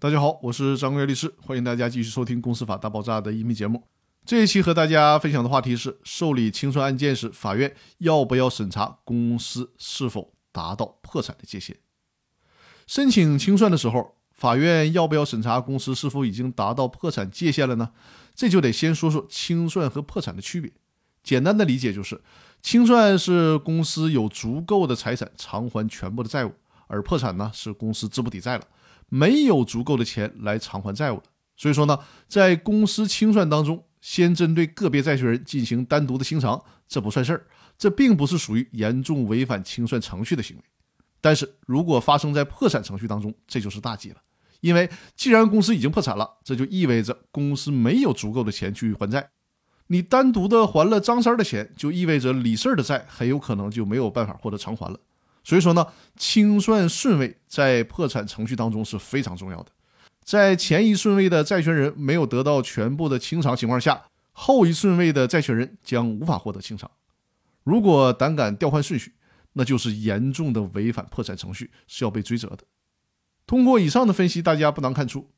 大家好，我是张国元律师，欢迎大家继续收听《公司法大爆炸》的音频节目。这一期和大家分享的话题是：受理清算案件时，法院要不要审查公司是否达到破产的界限？申请清算的时候，法院要不要审查公司是否已经达到破产界限了呢？这就得先说说清算和破产的区别。简单的理解就是，清算是公司有足够的财产偿还全部的债务，而破产呢是公司资不抵债了。没有足够的钱来偿还债务了，所以说呢，在公司清算当中，先针对个别债权人进行单独的清偿，这不算事儿，这并不是属于严重违反清算程序的行为。但是如果发生在破产程序当中，这就是大忌了，因为既然公司已经破产了，这就意味着公司没有足够的钱去还债。你单独的还了张三的钱，就意味着李四的债很有可能就没有办法获得偿还了。所以说呢，清算顺位在破产程序当中是非常重要的。在前一顺位的债权人没有得到全部的清偿情况下，后一顺位的债权人将无法获得清偿。如果胆敢调换顺序，那就是严重的违反破产程序，是要被追责的。通过以上的分析，大家不难看出，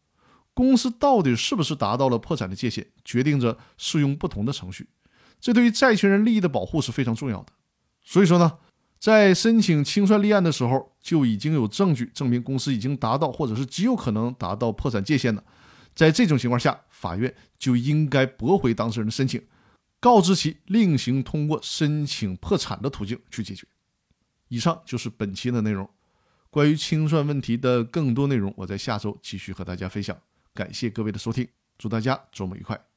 公司到底是不是达到了破产的界限，决定着适用不同的程序。这对于债权人利益的保护是非常重要的。所以说呢。在申请清算立案的时候，就已经有证据证明公司已经达到或者是极有可能达到破产界限的。在这种情况下，法院就应该驳回当事人的申请，告知其另行通过申请破产的途径去解决。以上就是本期的内容。关于清算问题的更多内容，我在下周继续和大家分享。感谢各位的收听，祝大家周末愉快。